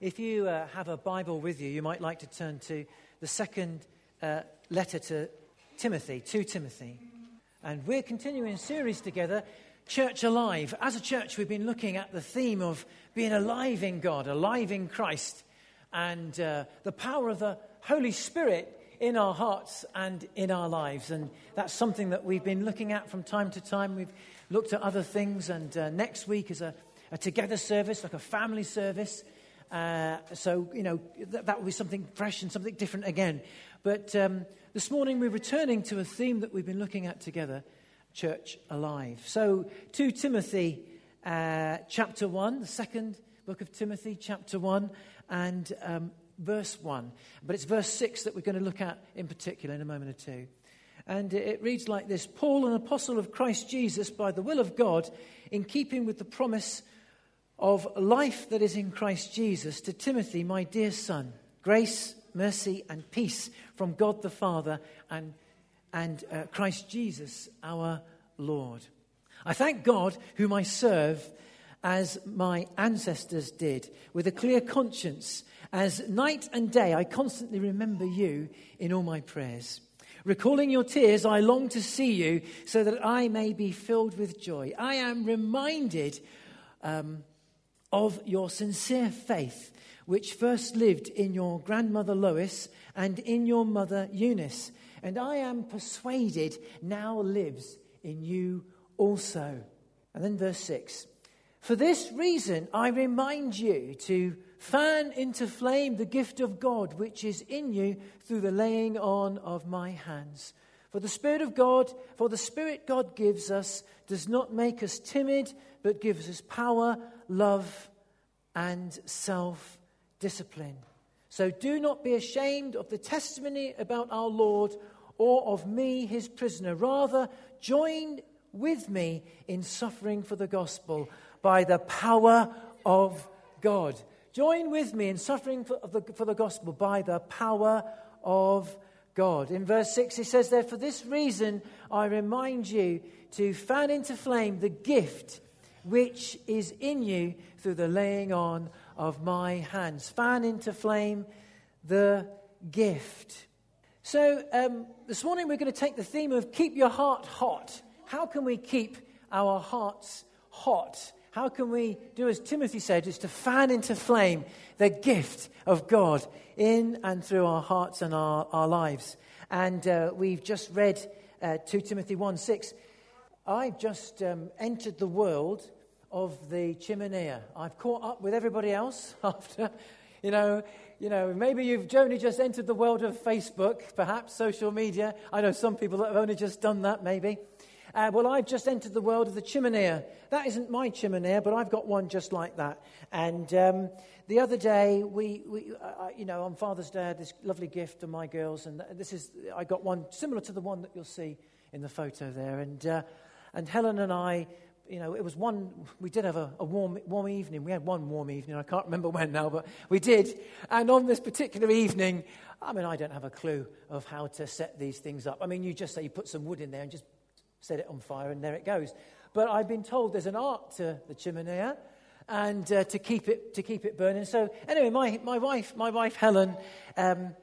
If you uh, have a Bible with you, you might like to turn to the second uh, letter to Timothy, to Timothy. And we're continuing a series together, Church Alive. As a church, we've been looking at the theme of being alive in God, alive in Christ, and uh, the power of the Holy Spirit in our hearts and in our lives. And that's something that we've been looking at from time to time. We've looked at other things, and uh, next week is a, a together service, like a family service. Uh, so, you know, th- that will be something fresh and something different again. But um, this morning we're returning to a theme that we've been looking at together Church Alive. So, 2 Timothy uh, chapter 1, the second book of Timothy, chapter 1, and um, verse 1. But it's verse 6 that we're going to look at in particular in a moment or two. And it reads like this Paul, an apostle of Christ Jesus, by the will of God, in keeping with the promise of life that is in Christ Jesus, to Timothy, my dear son, grace, mercy, and peace from God the Father and, and uh, Christ Jesus, our Lord. I thank God, whom I serve as my ancestors did, with a clear conscience, as night and day I constantly remember you in all my prayers. Recalling your tears, I long to see you so that I may be filled with joy. I am reminded um, of your sincere faith, which first lived in your grandmother Lois and in your mother Eunice, and I am persuaded now lives in you also. And then verse 6 For this reason, I remind you to fan into flame the gift of God which is in you through the laying on of my hands. For the Spirit of God, for the Spirit God gives us, does not make us timid, but gives us power, love, and self discipline. So do not be ashamed of the testimony about our Lord or of me, his prisoner. Rather, join with me in suffering for the gospel by the power of God. Join with me in suffering for the, for the gospel by the power of God. In verse 6, he says, There, for this reason, I remind you to fan into flame the gift which is in you through the laying on of my hands. Fan into flame the gift. So, um, this morning we're going to take the theme of keep your heart hot. How can we keep our hearts hot? How can we do as Timothy said, is to fan into flame the gift of God in and through our hearts and our, our lives? And uh, we've just read uh, 2 Timothy 1 6. I've just um, entered the world of the chimenea. I've caught up with everybody else after, you know, you know, maybe you've only just entered the world of Facebook, perhaps social media. I know some people that have only just done that, maybe. Uh, well, I've just entered the world of the chimenea. That isn't my chimenea, but I've got one just like that. And um, the other day, we, we you know, on Father's Day, I had this lovely gift to my girls, and this is, I got one similar to the one that you'll see in the photo there. And, uh, and Helen and I, you know, it was one, we did have a, a, warm, warm evening. We had one warm evening. I can't remember when now, but we did. And on this particular evening, I mean, I don't have a clue of how to set these things up. I mean, you just say you put some wood in there and just set it on fire, and there it goes. But I've been told there's an art to the chimenea and uh, to, keep it, to keep it burning. So, anyway, my, my, wife, my wife Helen, um,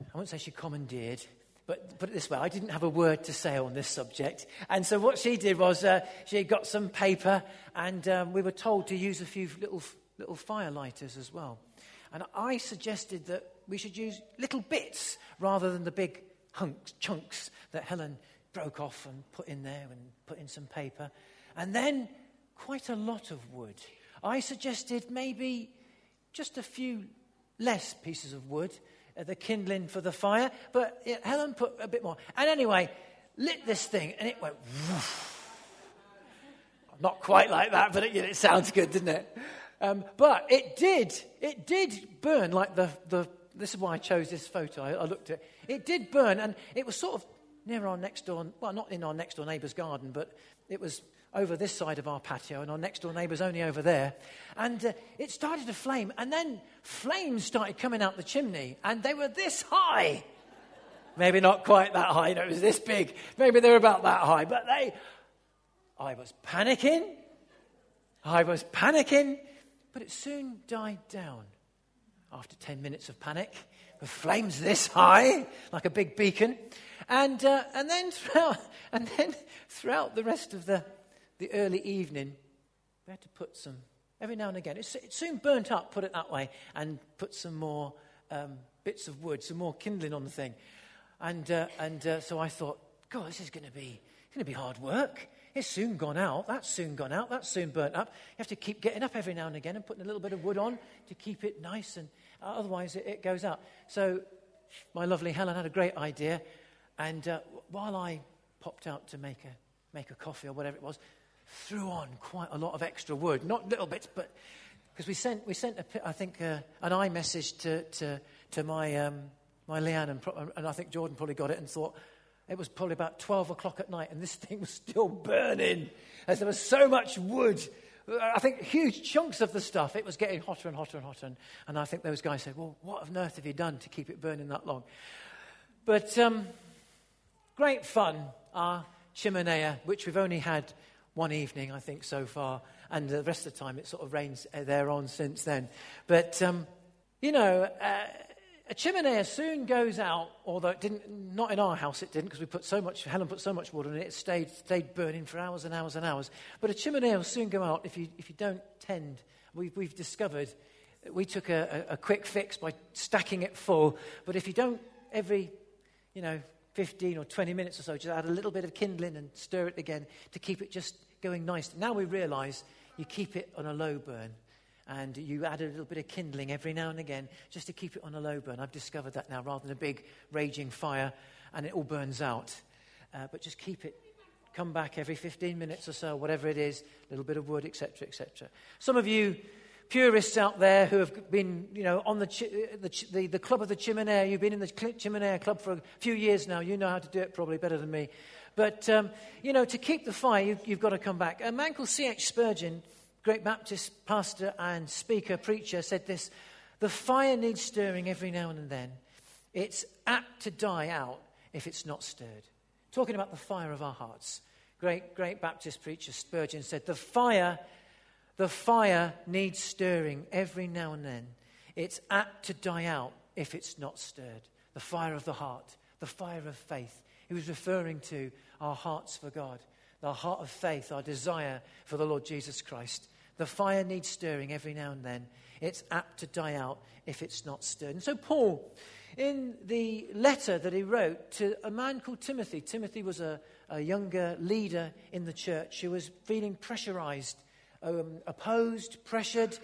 I won't say she commandeered, but put it this way, I didn't have a word to say on this subject. And so what she did was uh, she got some paper, and um, we were told to use a few little, little fire lighters as well. And I suggested that we should use little bits rather than the big hunks, chunks that Helen broke off and put in there and put in some paper. And then quite a lot of wood. I suggested maybe just a few less pieces of wood, the kindling for the fire, but uh, Helen put a bit more. And anyway, lit this thing and it went. Not quite like that, but it, it sounds good, didn't it? Um, but it did, it did burn like the, the, this is why I chose this photo. I, I looked at it. It did burn, and it was sort of near our next door, well, not in our next door neighbour's garden, but it was over this side of our patio, and our next door neighbour's only over there. And uh, it started to flame, and then flames started coming out the chimney, and they were this high. Maybe not quite that high, know, it was this big. Maybe they were about that high, but they. I was panicking. I was panicking, but it soon died down. after 10 minutes of panic, with flames this high, like a big beacon. And, uh, and, then, throughout, and then throughout the rest of the, the early evening, we had to put some, every now and again, it, it soon burnt up, put it that way, and put some more um, bits of wood, some more kindling on the thing. And, uh, and uh, so I thought, God, this is going to be going to be hard work. It's soon gone out. That's soon gone out. That's soon burnt up. You have to keep getting up every now and again and putting a little bit of wood on to keep it nice, and uh, otherwise it, it goes out. So my lovely Helen had a great idea, and uh, while I popped out to make a make a coffee or whatever it was, threw on quite a lot of extra wood, not little bits, but because we sent we sent a, I think uh, an iMessage to to to my um, my Leanne and, and I think Jordan probably got it and thought it was probably about 12 o'clock at night, and this thing was still burning as there was so much wood. I think huge chunks of the stuff, it was getting hotter and hotter and hotter. And, and I think those guys said, Well, what on earth have you done to keep it burning that long? But um, great fun, our chimenea, which we've only had one evening, I think, so far. And the rest of the time, it sort of rains there on since then. But, um, you know, uh, a chimney soon goes out, although it didn't, not in our house it didn't, because we put so much, Helen put so much wood on it, it stayed, stayed burning for hours and hours and hours. But a chimney will soon go out if you, if you don't tend. We've, we've discovered, we took a, a, a quick fix by stacking it full, but if you don't every, you know, 15 or 20 minutes or so, just add a little bit of kindling and stir it again to keep it just going nice. Now we realize you keep it on a low burn and you add a little bit of kindling every now and again just to keep it on a low burn. I've discovered that now rather than a big raging fire and it all burns out. Uh, but just keep it, come back every 15 minutes or so, whatever it is, a little bit of wood, etc., etc. Some of you purists out there who have been, you know, on the, the, the, the, club of the Chimenea, you've been in the Chimenea club for a few years now, you know how to do it probably better than me. But, um, you know, to keep the fire, you've, you've got to come back. A man called C.H. Spurgeon great Baptist pastor and speaker, preacher, said this The fire needs stirring every now and then. It's apt to die out if it's not stirred. Talking about the fire of our hearts. Great, great Baptist preacher Spurgeon said, The fire, the fire needs stirring every now and then. It's apt to die out if it's not stirred. The fire of the heart, the fire of faith. He was referring to our hearts for God, the heart of faith, our desire for the Lord Jesus Christ. The fire needs stirring every now and then. It's apt to die out if it's not stirred. And so, Paul, in the letter that he wrote to a man called Timothy, Timothy was a, a younger leader in the church who was feeling pressurized, um, opposed, pressured.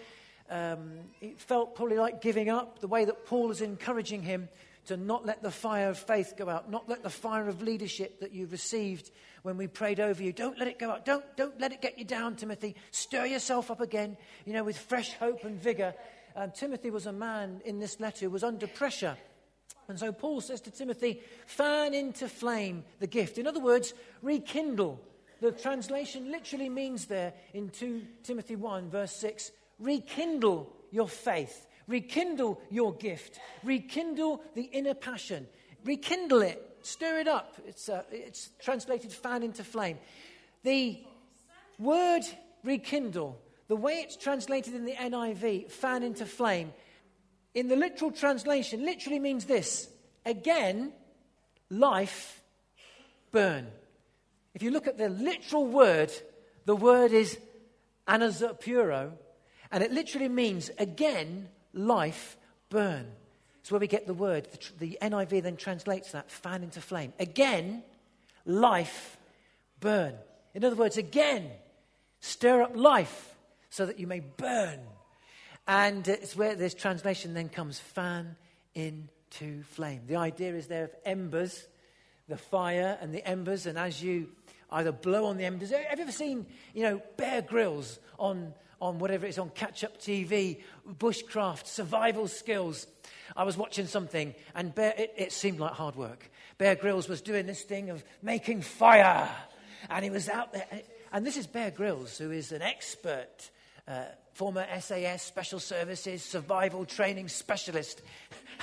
Um, he felt probably like giving up. The way that Paul is encouraging him to not let the fire of faith go out, not let the fire of leadership that you've received when we prayed over you. Don't let it go out. Don't, don't let it get you down, Timothy. Stir yourself up again, you know, with fresh hope and vigor. And Timothy was a man in this letter who was under pressure. And so Paul says to Timothy, fan into flame the gift. In other words, rekindle. The translation literally means there in 2 Timothy 1, verse 6, rekindle your faith, rekindle your gift, rekindle the inner passion, rekindle it stir it up. It's, uh, it's translated fan into flame. The word rekindle, the way it's translated in the NIV, fan into flame, in the literal translation, literally means this again, life, burn. If you look at the literal word, the word is anazapuro, and it literally means again, life, burn. It's where we get the word. The, the NIV then translates that fan into flame. Again, life, burn. In other words, again, stir up life so that you may burn. And it's where this translation then comes fan into flame. The idea is there of embers, the fire and the embers, and as you either blow on the embers. Have you ever seen, you know, Bear Grylls on, on whatever it is on catch up TV, bushcraft, survival skills? I was watching something, and Bear, it, it seemed like hard work. Bear Grylls was doing this thing of making fire, and he was out there. And this is Bear Grylls, who is an expert, uh, former SAS, Special Services, survival training specialist.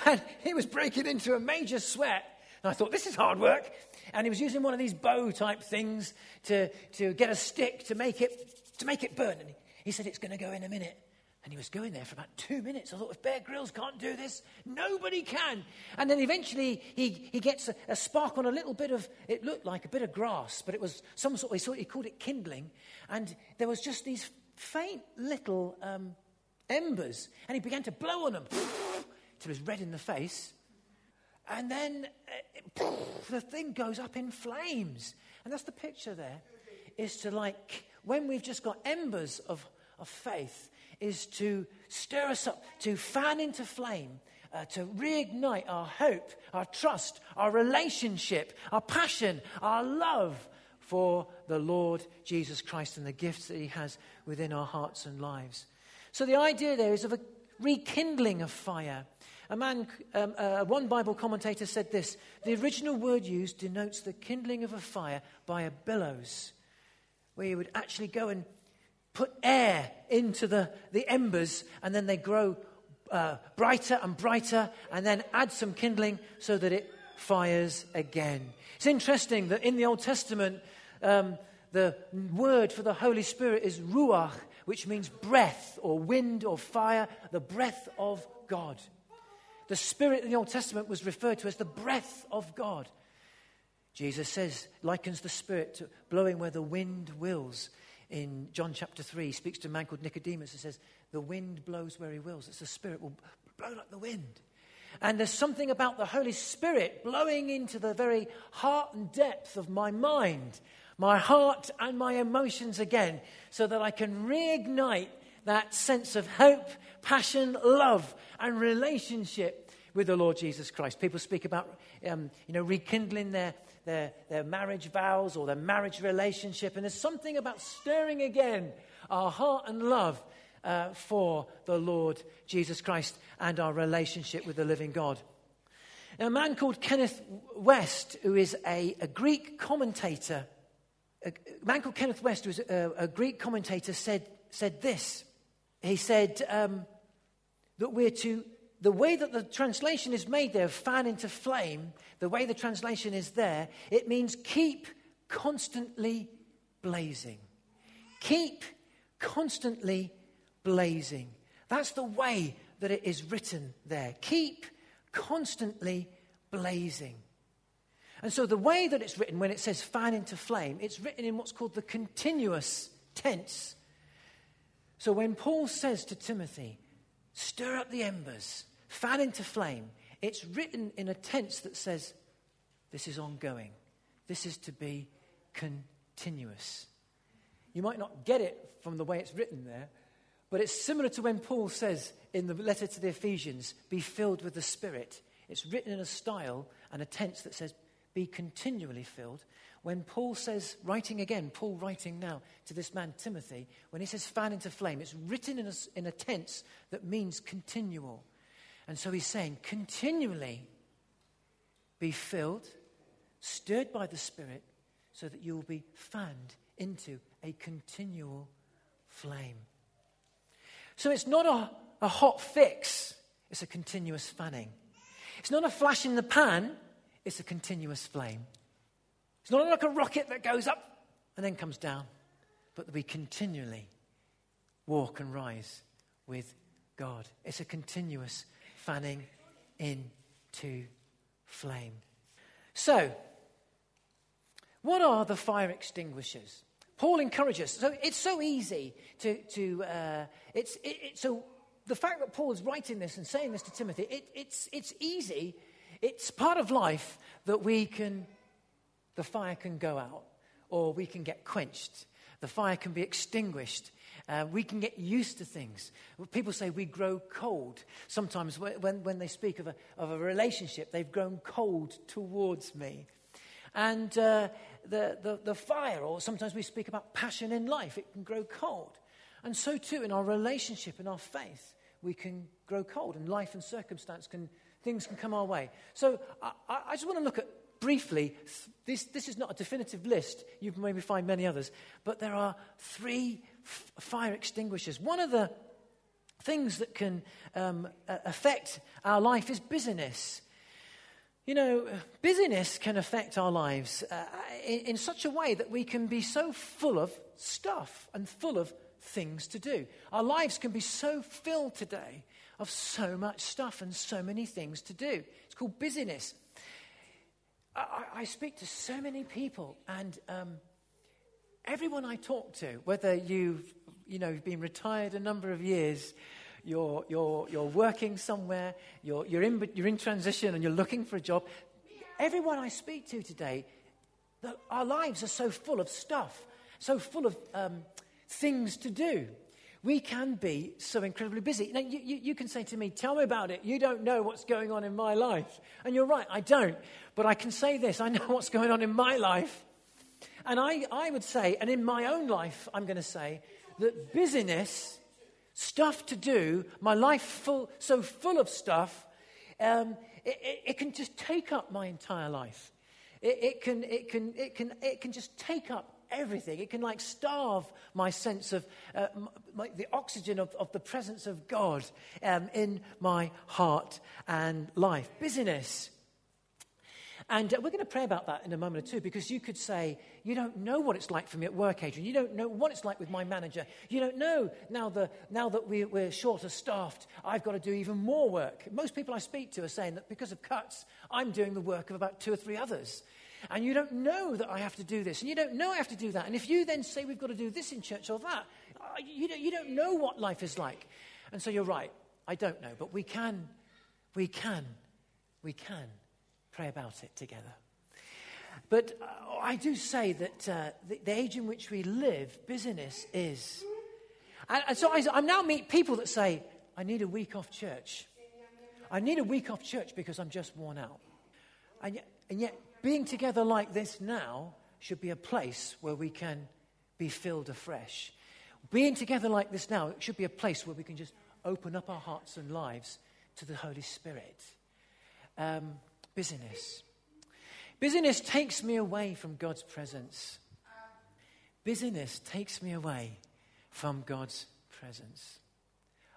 And he was breaking into a major sweat. And I thought, this is hard work. And he was using one of these bow type things to, to get a stick to make it, to make it burn. And he, he said, it's going to go in a minute. And he was going there for about two minutes. I thought, if Bear Grylls can't do this, nobody can. And then eventually he, he gets a, a, spark on a little bit of, it looked like a bit of grass, but it was some sort of, he called it kindling. And there was just these faint little um, embers. And he began to blow on them till he was red in the face. And then uh, the thing goes up in flames. And that's the picture there, is to like, when we've just got embers of, of faith, is to stir us up, to fan into flame, uh, to reignite our hope, our trust, our relationship, our passion, our love for the Lord Jesus Christ and the gifts that He has within our hearts and lives. So the idea there is of a rekindling of fire. A man, um, uh, one Bible commentator said this the original word used denotes the kindling of a fire by a bellows, where you would actually go and put air into the, the embers, and then they grow uh, brighter and brighter, and then add some kindling so that it fires again. It's interesting that in the Old Testament, um, the word for the Holy Spirit is ruach, which means breath or wind or fire, the breath of God. The Spirit in the Old Testament was referred to as the breath of God. Jesus says, likens the Spirit to blowing where the wind wills in John chapter 3, he speaks to a man called Nicodemus and says, The wind blows where he wills. It's the Spirit will blow like the wind. And there's something about the Holy Spirit blowing into the very heart and depth of my mind, my heart and my emotions again, so that I can reignite that sense of hope, passion, love, and relationship with the Lord Jesus Christ. People speak about, um, you know, rekindling their their, their marriage vows or their marriage relationship. And there's something about stirring again our heart and love uh, for the Lord Jesus Christ and our relationship with the living God. Now, a man called Kenneth Wuest, who is a, a Greek commentator, a, man called Kenneth Wuest, who is a, a Greek commentator, said, said this. He said um, that we're to the way that the translation is made there, fan into flame, the way the translation is there, it means keep constantly blazing. Keep constantly blazing. That's the way that it is written there. Keep constantly blazing. And so, the way that it's written when it says fan into flame, it's written in what's called the continuous tense. So, when Paul says to Timothy, stir up the embers, fan into flame, it's written in a tense that says, this is ongoing. This is to be continuous. You might not get it from the way it's written there, but it's similar to when Paul says in the letter to the Ephesians, be filled with the Spirit. It's written in a style and a tense that says, be continually filled. When Paul says, writing again, Paul writing now to this man Timothy, when he says fan into flame, it's written in a, in a tense that means continual. And so he's saying, continually be filled, stirred by the Spirit, so that you will be fanned into a continual flame. So it's not a, a hot fix, it's a continuous fanning. It's not a flash in the pan, it's a continuous flame. It's not like a rocket that goes up and then comes down, but that we continually walk and rise with God. It's a continuous fanning into flame. So, what are the fire extinguishers? Paul encourages. So it's so easy to, to uh, it's, it, it, so the fact that Paul is writing this and saying this to Timothy, it, it's, it's easy. It's part of life that we can, the fire can go out or we can get quenched. The fire can be extinguished uh, we can get used to things. People say we grow cold. Sometimes when, when they speak of a, of a relationship, they've grown cold towards me. And uh, the, the, the fire, or sometimes we speak about passion in life, it can grow cold. And so too in our relationship, in our faith, we can grow cold. And life and circumstance can, things can come our way. So I, I just want to look at briefly, this, this is not a definitive list. You maybe find many others. But there are three f- fire extinguishers. One of the things that can um, affect our life is busyness. You know, busyness can affect our lives uh, in, in such a way that we can be so full of stuff and full of things to do. Our lives can be so filled today of so much stuff and so many things to do. It's called busyness. I, I speak to so many people, and um, everyone I talk to, whether you've you know, you've been retired a number of years, you're, you're, you're working somewhere, you're, you're, in, you're in transition and you're looking for a job, everyone I speak to today, the, our lives are so full of stuff, so full of um, things to do. We can be so incredibly busy. Now, you, you, you, can say to me, Tell me about it. You don't know what's going on in my life. And you're right, I don't. But I can say this I know what's going on in my life. And I, I would say, and in my own life, I'm going to say, that busyness, stuff to do, my life full, so full of stuff, um, it, it, it, can just take up my entire life. It, it, can, it, can, it, can, it can just take up everything. It can like starve my sense of uh, my, the oxygen of, of, the presence of God um, in my heart and life. Busyness. And uh, we're going to pray about that in a moment or two because you could say, You don't know what it's like for me at work, Adrian. You don't know what it's like with my manager. You don't know now, the, now that we, we're shorter staffed, I've got to do even more work. Most people I speak to are saying that because of cuts, I'm doing the work of about two or three others. And you don't know that I have to do this, and you don't know I have to do that. And if you then say we've got to do this in church or that, uh, you don't, you don't know what life is like. And so you're right, I don't know. But we can, we can, we can pray about it together. But uh, I do say that uh, the, the, age in which we live, busyness is. And, and so I, I now meet people that say, I need a week off church. I need a week off church because I'm just worn out. And yet, and yet, being together like this now should be a place where we can be filled afresh. Being together like this now should be a place where we can just open up our hearts and lives to the Holy Spirit. Um, busyness. Busyness takes me away from God's presence. Busyness takes me away from God's presence.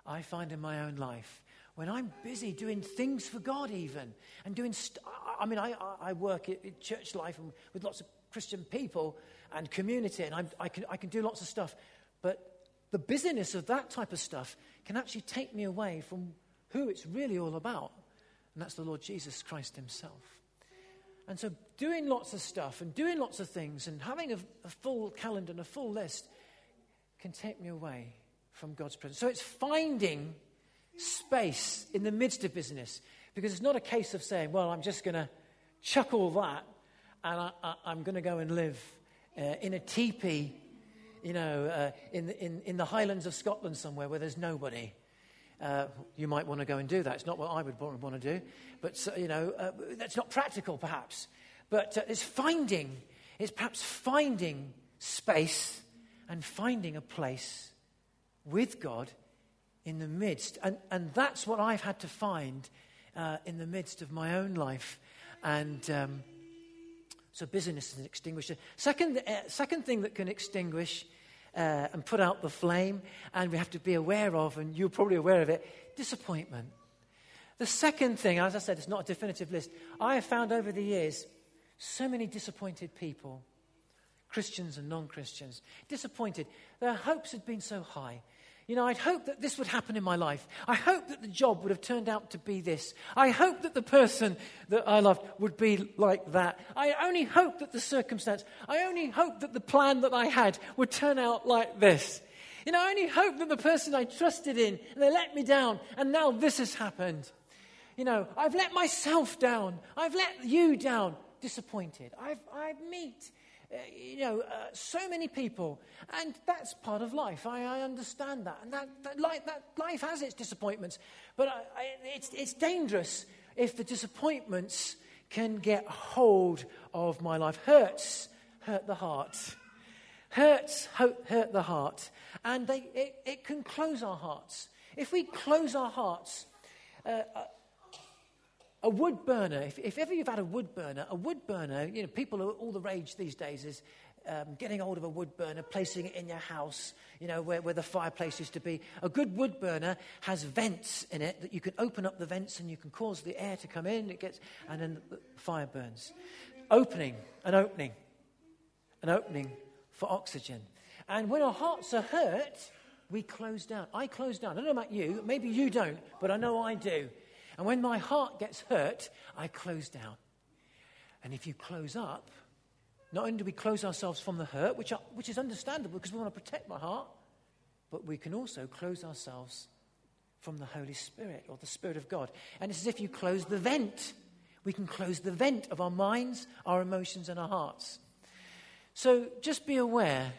I find in my own life when I'm busy doing things for God, even, and doing, st- I mean, I, I work in church life and with lots of Christian people and community, and I'm, I, can, I can do lots of stuff, but the busyness of that type of stuff can actually take me away from who it's really all about and that's the Lord Jesus Christ Himself. And so, doing lots of stuff and doing lots of things and having a, a full calendar and a full list can take me away from God's presence. So, it's finding space in the midst of business because it's not a case of saying, well, I'm just going to chuck all that and I, am going to go and live uh, in a teepee, you know, uh, in, the, in, in the highlands of Scotland somewhere where there's nobody uh, you might want to go and do that. It's not what I would want to do, but you know, uh, that's not practical, perhaps. But uh, it's finding, it's perhaps finding space and finding a place with God in the midst. And, and that's what I've had to find uh, in the midst of my own life. And um, so, busyness is an extinguisher. Second, uh, second thing that can extinguish uh, and put out the flame, and we have to be aware of, and you're probably aware of it, disappointment. The second thing, as I said, it's not a definitive list. I have found over the years so many disappointed people, Christians and non Christians, disappointed. Their hopes had been so high. You know, I'd hoped that this would happen in my life. I hoped that the job would have turned out to be this. I hoped that the person that I loved would be like that. I only hoped that the circumstance, I only hoped that the plan that I had would turn out like this. You know, I only hoped that the person I trusted in, and they let me down, and now this has happened. You know, I've let myself down. I've let you down. Disappointed. I've, I meet you know, uh, so many people. And that's part of life. I, I understand that. And that, that, life, that life has its disappointments. But I, I, it's, it's dangerous if the disappointments can get hold of my life. Hurts hurt the heart. Hurts hurt the heart. And they, it, it can close our hearts. If we close our hearts, uh, uh a wood burner, if, if, ever you've had a wood burner, a wood burner, you know, people are all the rage these days is um, getting hold of a wood burner, placing it in your house, you know, where, where the fireplace used to be. A good wood burner has vents in it that you can open up the vents and you can cause the air to come in, it gets, and then the fire burns. Opening, an opening, an opening for oxygen. And when our hearts are hurt, we close down. I close down. I don't know about you, maybe you don't, but I know I do. And when my heart gets hurt, I close down. And if you close up, not only do we close ourselves from the hurt, which, are, which is understandable because we want to protect my heart, but we can also close ourselves from the Holy Spirit or the Spirit of God. And it's as if you close the vent. We can close the vent of our minds, our emotions, and our hearts. So just be aware.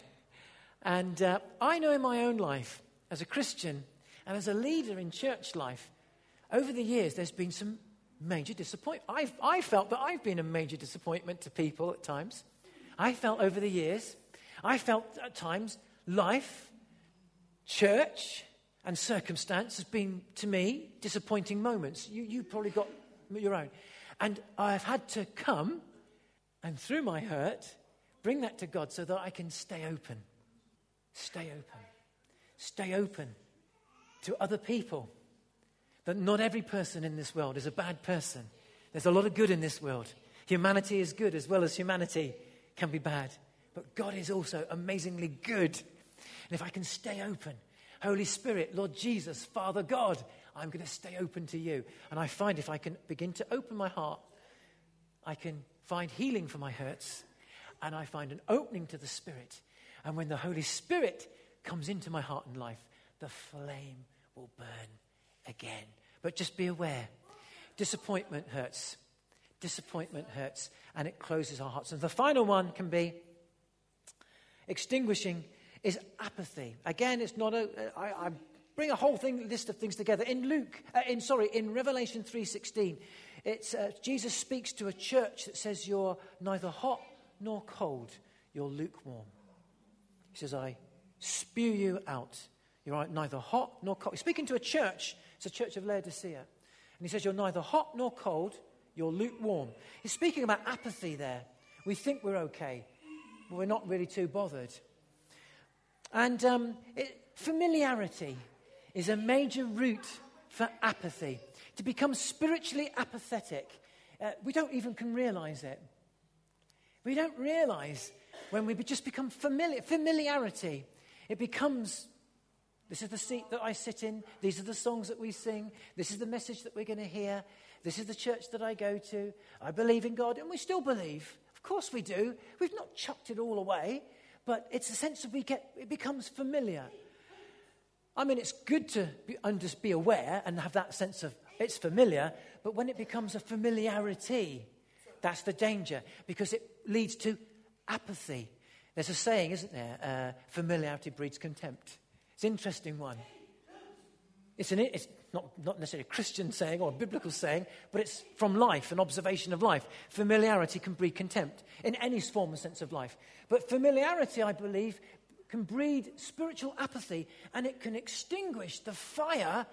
And uh, I know in my own life, as a Christian and as a leader in church life, over the years there's been some major disappointment. I've, I felt that I've been a major disappointment to people at times. I felt over the years, I felt at times life, church, and circumstance has been to me disappointing moments. You, you probably got your own. And I've had to come and through my hurt, bring that to God so that I can stay open. Stay open. Stay open to other people. That not every person in this world is a bad person. There's a lot of good in this world. Humanity is good as well as humanity can be bad. But God is also amazingly good. And if I can stay open, Holy Spirit, Lord Jesus, Father God, I'm going to stay open to you. And I find if I can begin to open my heart, I can find healing for my hurts and I find an opening to the Spirit. And when the Holy Spirit comes into my heart and life, the flame will burn again. But just be aware disappointment hurts. Disappointment hurts and it closes our hearts. And the final one can be extinguishing is apathy. Again, it's not a. I, I bring a whole thing, list of things together. In Luke, uh, in sorry, in Revelation 3:16, it's uh, Jesus speaks to a church that says you're neither hot nor cold, you're lukewarm. He says, I spew you out. You're neither hot nor cold. He's speaking to a church. It's a church of Laodicea. And he says, You're neither hot nor cold, you're lukewarm. He's speaking about apathy there. We think we're okay, but we're not really too bothered. And um, it, familiarity is a major route for apathy. To become spiritually apathetic, uh, we don't even can realize it. We don't realize when we just become familiar. Familiarity, it becomes this is the seat that I sit in. These are the songs that we sing. This is the message that we're going to hear. This is the church that I go to. I believe in God, and we still believe. Of course we do. We've not chucked it all away, but it's a sense of we get, it becomes familiar. I mean, it's good to be, be aware and have that sense of it's familiar, but when it becomes a familiarity, that's the danger because it leads to apathy. There's a saying, isn't there? Uh, familiarity breeds contempt. It's an interesting one. It's, an, it's not, not necessarily a Christian saying or a biblical saying, but it's from life, an observation of life. Familiarity can breed contempt in any form and sense of life. But familiarity, I believe, can breed spiritual apathy and it can extinguish the fire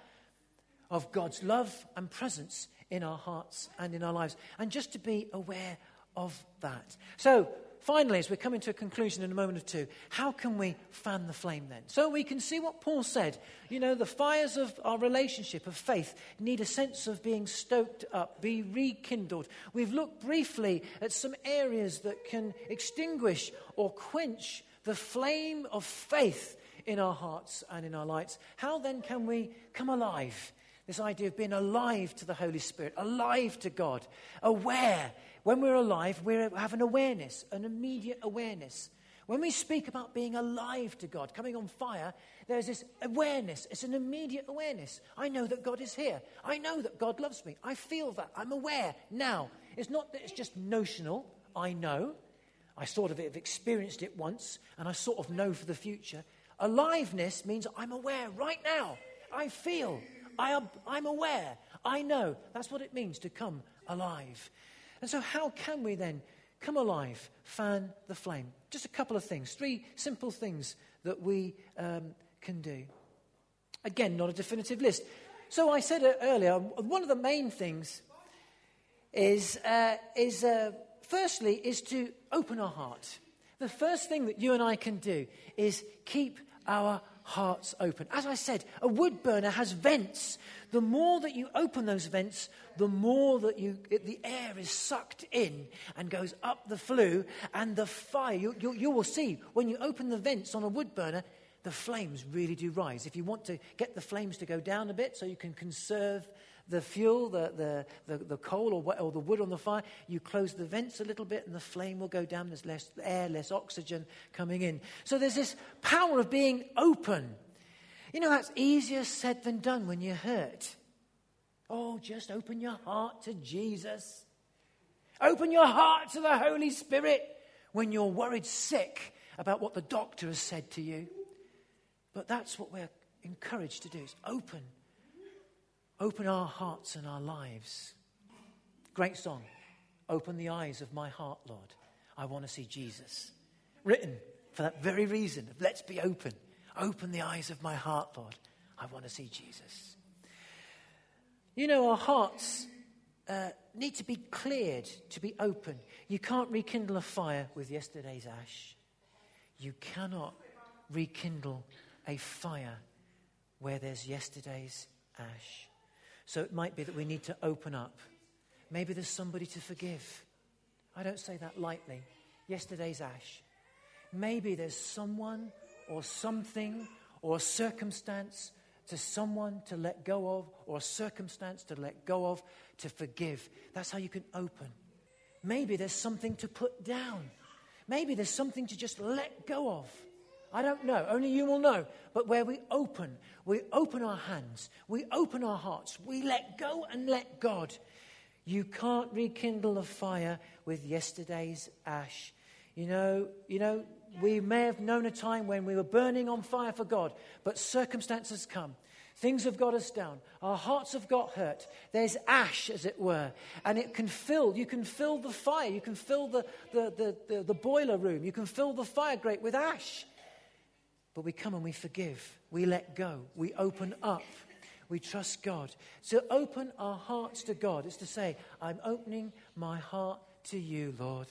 of God's love and presence in our hearts and in our lives. And just to be aware of that. So, finally, as we're coming to a conclusion in a moment or two, how can we fan the flame then? So we can see what Paul said. You know, the fires of our relationship of faith need a sense of being stoked up, be rekindled. We've looked briefly at some areas that can extinguish or quench the flame of faith in our hearts and in our lives. How then can we come alive? This idea of being alive to the Holy Spirit, alive to God, aware when we're alive, we have an awareness, an immediate awareness. When we speak about being alive to God, coming on fire, there's this awareness. It's an immediate awareness. I know that God is here. I know that God loves me. I feel that. I'm aware now. It's not that it's just notional. I know. I sort of have experienced it once, and I sort of know for the future. Aliveness means I'm aware right now. I feel. I am, I'm aware. I know. That's what it means to come alive. And so, how can we then come alive, fan the flame? Just a couple of things, three simple things that we um, can do. Again, not a definitive list. So, I said earlier, one of the main things is, uh, is uh, firstly, is to open our heart. The first thing that you and I can do is keep our hearts open. As I said, a wood burner has vents. The more that you open those vents, the more that you, the air is sucked in and goes up the flue, and the fire, you, you, you will see when you open the vents on a wood burner, the flames really do rise. If you want to get the flames to go down a bit so you can conserve the fuel, the, the, the, the coal or, or the wood on the fire, you close the vents a little bit and the flame will go down. There's less air, less oxygen coming in. So there's this power of being open. You know, that's easier said than done when you're hurt. Oh, just open your heart to Jesus. Open your heart to the Holy Spirit when you're worried sick about what the doctor has said to you. But that's what we're encouraged to do is open. Open our hearts and our lives. Great song. Open the eyes of my heart, Lord. I want to see Jesus. Written for that very reason. Let's be open. Open the eyes of my heart, Lord. I want to see Jesus. You know, our hearts uh, need to be cleared, to be open. You can't rekindle a fire with yesterday's ash. You cannot rekindle a fire where there's yesterday's ash. So it might be that we need to open up. Maybe there's somebody to forgive. I don't say that lightly. Yesterday's ash. Maybe there's someone or something or circumstance to someone to let go of or circumstance to let go of, to forgive. That's how you can open. Maybe there's something to put down. Maybe there's something to just let go of. I don't know. Only you will know. But where we open, we open our hands, we open our hearts, we let go and let God. You can't rekindle a fire with yesterday's ash. You know, you know, we may have known a time when we were burning on fire for God, but circumstances come. Things have got us down. Our hearts have got hurt. There's ash, as it were. And it can fill, you can fill the fire. You can fill the, the, the, the, the boiler room. You can fill the fire grate with ash. But we come and we forgive. We let go. We open up. We trust God. So open our hearts to God is to say, I'm opening my heart to you, Lord.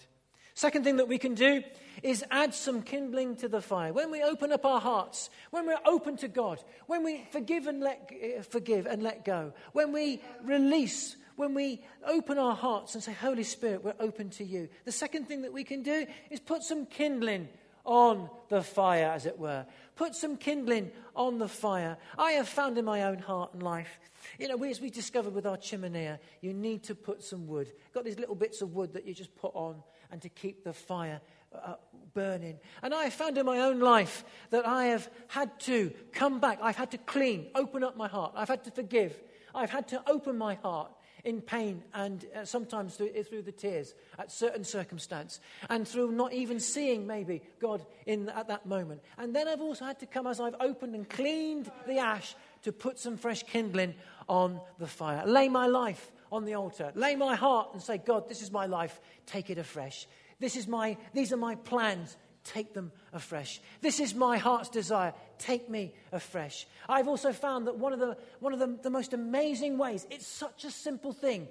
Second thing that we can do is add some kindling to the fire. When we open up our hearts, when we're open to God, when we forgive and let, uh, forgive and let go, when we release, when we open our hearts and say, Holy Spirit, we're open to you. The second thing that we can do is put some kindling on the fire, as it were. Put some kindling on the fire. I have found in my own heart and life, you know, as we discovered with our chimenea, you need to put some wood. Got these little bits of wood that you just put on and to keep the fire uh, burning. And I have found in my own life that I have had to come back. I've had to clean, open up my heart. I've had to forgive. I've had to open my heart in pain and uh, sometimes through, through, the tears at certain circumstance and through not even seeing maybe God in, at that moment. And then I've also had to come as I've opened and cleaned the ash to put some fresh kindling on the fire. Lay my life on the altar. Lay my heart and say, God, this is my life. Take it afresh. This is my, these are my plans. Take them afresh. This is my heart's desire. Take me afresh. I've also found that one of the, one of the, the most amazing ways, it's such a simple thing,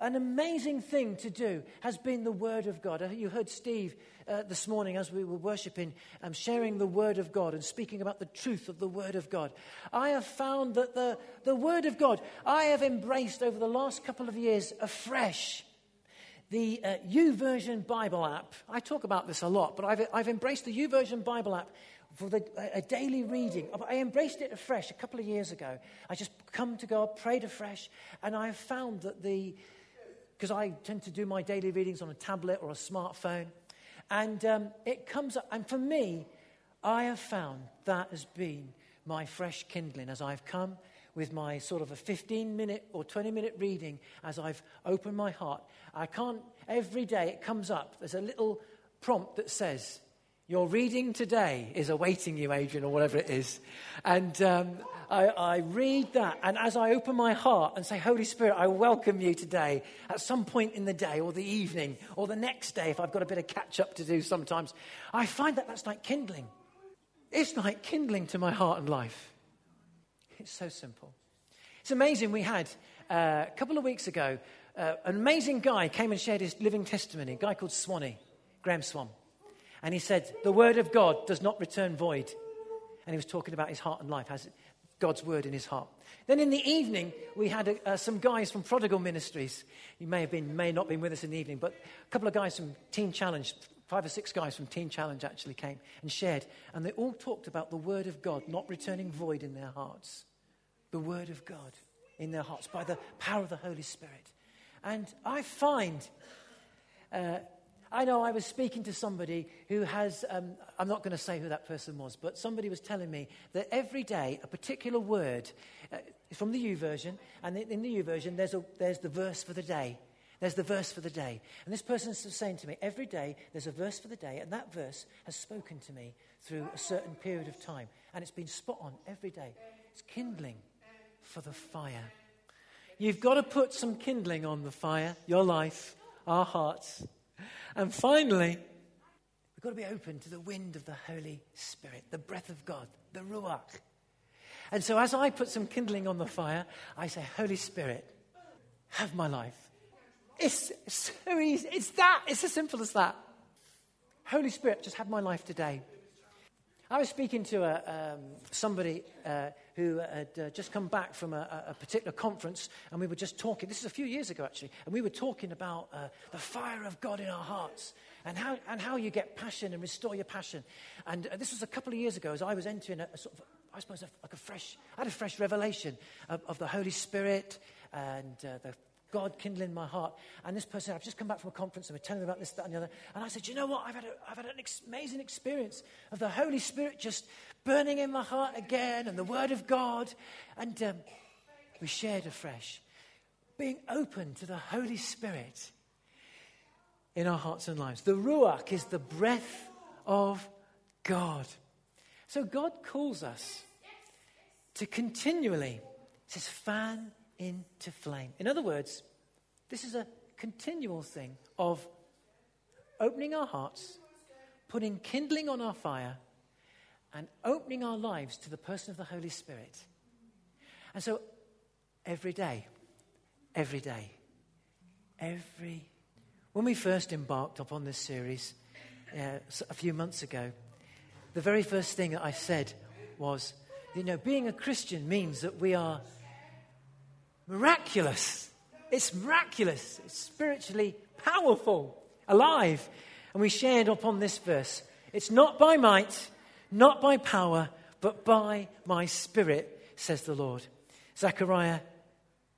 an amazing thing to do has been the Word of God. Uh, you heard Steve uh, this morning as we were worshiping, um, sharing the Word of God and speaking about the truth of the Word of God. I have found that the, the Word of God, I have embraced over the last couple of years afresh. The uh, YouVersion Bible app, I talk about this a lot, but I've, I've embraced the YouVersion Bible app for the, a, a daily reading. I embraced it afresh a couple of years ago. I just come to God, prayed afresh, and I have found that the, because I tend to do my daily readings on a tablet or a smartphone. And um, it comes up, and for me, I have found that has been my fresh kindling as I've come with my sort of a 15 minute or 20 minute reading as I've opened my heart. I can't, every day it comes up. There's a little prompt that says, Your reading today is awaiting you, Adrian, or whatever it is. And um, I, I read that, and as I open my heart and say, Holy Spirit, I welcome you today at some point in the day or the evening or the next day if I've got a bit of catch up to do sometimes, I find that that's like kindling. It's like kindling to my heart and life. It's so simple. It's amazing. We had uh, a couple of weeks ago uh, an amazing guy came and shared his living testimony, a guy called Swanee, Graham Swan. And he said, The word of God does not return void. And he was talking about his heart and life. Has God's word in his heart. Then in the evening, we had uh, some guys from Prodigal Ministries. You may have been, may not have been with us in the evening, but a couple of guys from Teen Challenge Five or six guys from Teen Challenge actually came and shared, and they all talked about the Word of God not returning void in their hearts. The Word of God in their hearts by the power of the Holy Spirit. And I find, uh, I know I was speaking to somebody who has, um, I'm not going to say who that person was, but somebody was telling me that every day a particular word, uh, from the YouVersion, and in the YouVersion there's, a, there's the verse for the day. There's the verse for the day. And this person is saying to me, every day there's a verse for the day, and that verse has spoken to me through a certain period of time. And it's been spot on every day. It's kindling for the fire. You've got to put some kindling on the fire, your life, our hearts. And finally, we've got to be open to the wind of the Holy Spirit, the breath of God, the Ruach. And so as I put some kindling on the fire, I say, Holy Spirit, have my life. It's so easy. It's that. It's as simple as that. Holy Spirit, just have my life today. I was speaking to a, um, somebody uh, who had uh, just come back from a, a, particular conference, and we were just talking. This is a few years ago, actually, and we were talking about uh, the fire of God in our hearts and how, and how you get passion and restore your passion. And uh, this was a couple of years ago as I was entering a, a sort of, I suppose, like a fresh, I had a fresh revelation of, of the Holy Spirit and uh, the God kindling my heart. And this person, I've just come back from a conference and we're telling me about this, that, and the other. And I said, you know what? I've had, a, I've had an ex- amazing experience of the Holy Spirit just burning in my heart again and the Word of God. And um, we shared afresh. Being open to the Holy Spirit in our hearts and lives. The Ruach is the breath of God. So God calls us to continually, says, fan into flame. In other words, this is a continual thing of opening our hearts, putting kindling on our fire, and opening our lives to the person of the Holy Spirit. And so, every day, every day, every. When we first embarked upon this series uh, a few months ago, the very first thing that I said was, you know, being a Christian means that we are miraculous. It's miraculous. It's spiritually powerful, alive. And we shared upon this verse. It's not by might, not by power, but by my spirit, says the Lord. Zechariah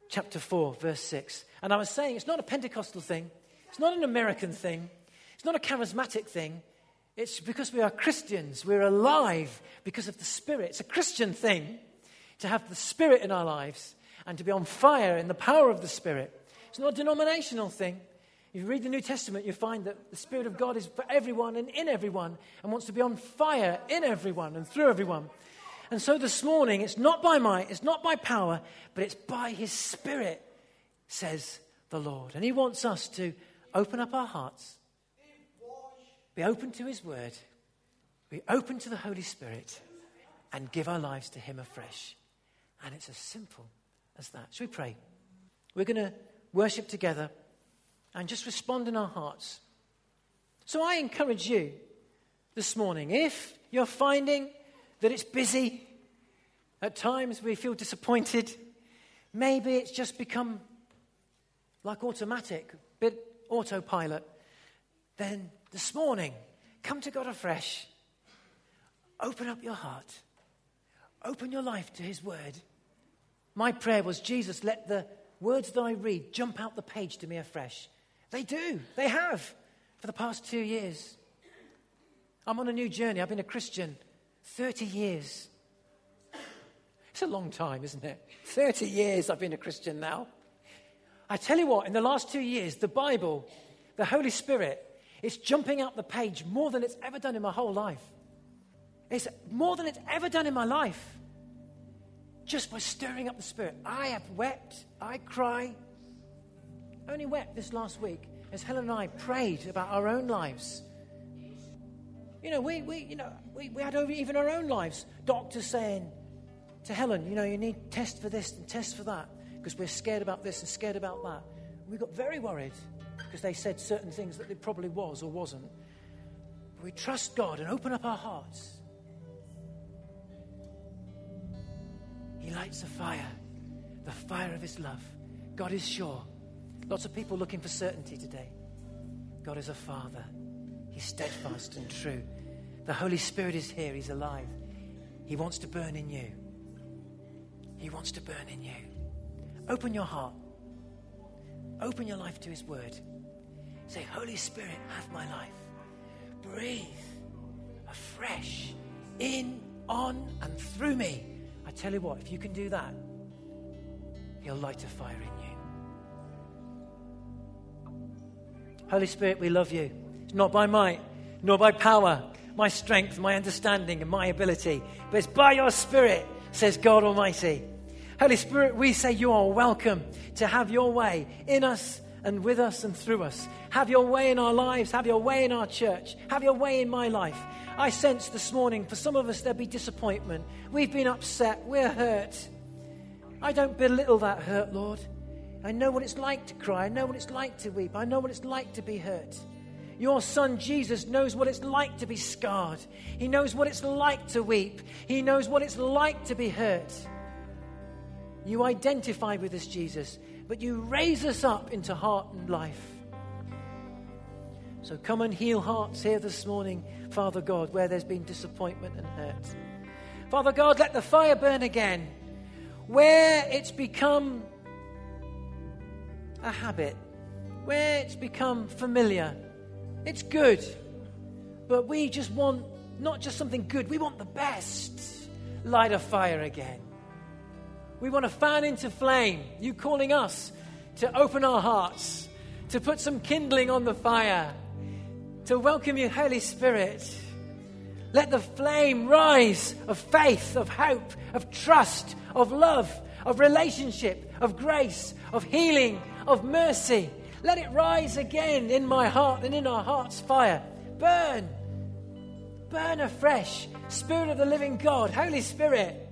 chapter 4, verse 6. And I was saying it's not a Pentecostal thing, it's not an American thing, it's not a charismatic thing. It's because we are Christians. We're alive because of the Spirit. It's a Christian thing to have the Spirit in our lives and to be on fire in the power of the Spirit. It's not a denominational thing. If you read the New Testament, you find that the Spirit of God is for everyone and in everyone and wants to be on fire in everyone and through everyone. And so this morning, it's not by might, it's not by power, but it's by His Spirit, says the Lord. And He wants us to open up our hearts, be open to His Word, be open to the Holy Spirit, and give our lives to Him afresh. And it's as simple as that. Shall we pray? We're going to worship together and just respond in our hearts. So I encourage you this morning, if you're finding that it's busy, at times we feel disappointed, maybe it's just become like automatic, bit autopilot, then this morning, come to God afresh. Open up your heart. Open your life to His Word. My prayer was, Jesus, let the words that I read jump out the page to me afresh. They do. They have for the past two years. I'm on a new journey. I've been a Christian 30 years. It's a long time, isn't it? 30 years I've been a Christian now. I tell you what, in the last two years, the Bible, the Holy Spirit, it's jumping out the page more than it's ever done in my whole life. It's more than it's ever done in my life just by stirring up the Spirit. I have wept, I cry. Only wept this last week as Helen and I prayed about our own lives. You know, we, we, you know, we, we had over even our own lives. Doctors saying to Helen, you know, you need test for this and test for that because we're scared about this and scared about that. We got very worried because they said certain things that it probably was or wasn't. But we trust God and open up our hearts He lights a fire, the fire of His love. God is sure. Lots of people looking for certainty today. God is a father He's steadfast and true. The Holy Spirit is here. He's alive. He wants to burn in you. He wants to burn in you. Open your heart. Open your life to His Word. Say, Holy Spirit, have my life. Breathe afresh in, on, and through me. I tell you what, if you can do that, He'll light a fire in you. Holy Spirit, we love you. It's not by might, nor by power, my strength, my understanding, and my ability, but it's by your Spirit, says God Almighty. Holy Spirit, we say you are welcome to have your way in us and with us and through us. Have your way in our lives. Have your way in our church. Have your way in my life. I sense this morning for some of us there'll be disappointment. We've been upset. We're hurt. I don't belittle that hurt, Lord. I know what it's like to cry. I know what it's like to weep. I know what it's like to be hurt. Your son Jesus knows what it's like to be scarred. He knows what it's like to weep. He knows what it's like to be hurt. You identify with us, Jesus, but you raise us up into heart and life. So come and heal hearts here this morning, Father God, where there's been disappointment and hurt. Father God, let the fire burn again. Where it's become a habit, where it's become familiar, it's good. But we just want not just something good, we want the best. Light a fire again. We want to fan into flame. You calling us to open our hearts, to put some kindling on the fire, to welcome you, Holy Spirit. Let the flame rise of faith, of hope, of trust, of love, of relationship, of grace, of healing, of mercy. Let it rise again in my heart and in our heart's fire. Burn. Burn afresh. Spirit of the living God, Holy Spirit.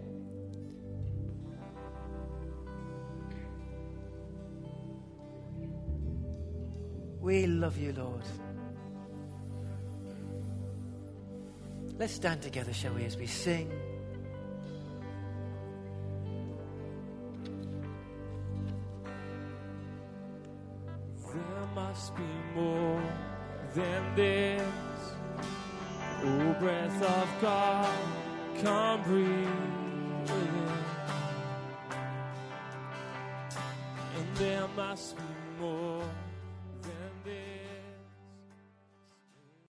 We love you, Lord. Let's stand together, shall we, as we sing. There must be more than this. Oh, breath of God, come breathe within. And there must be more.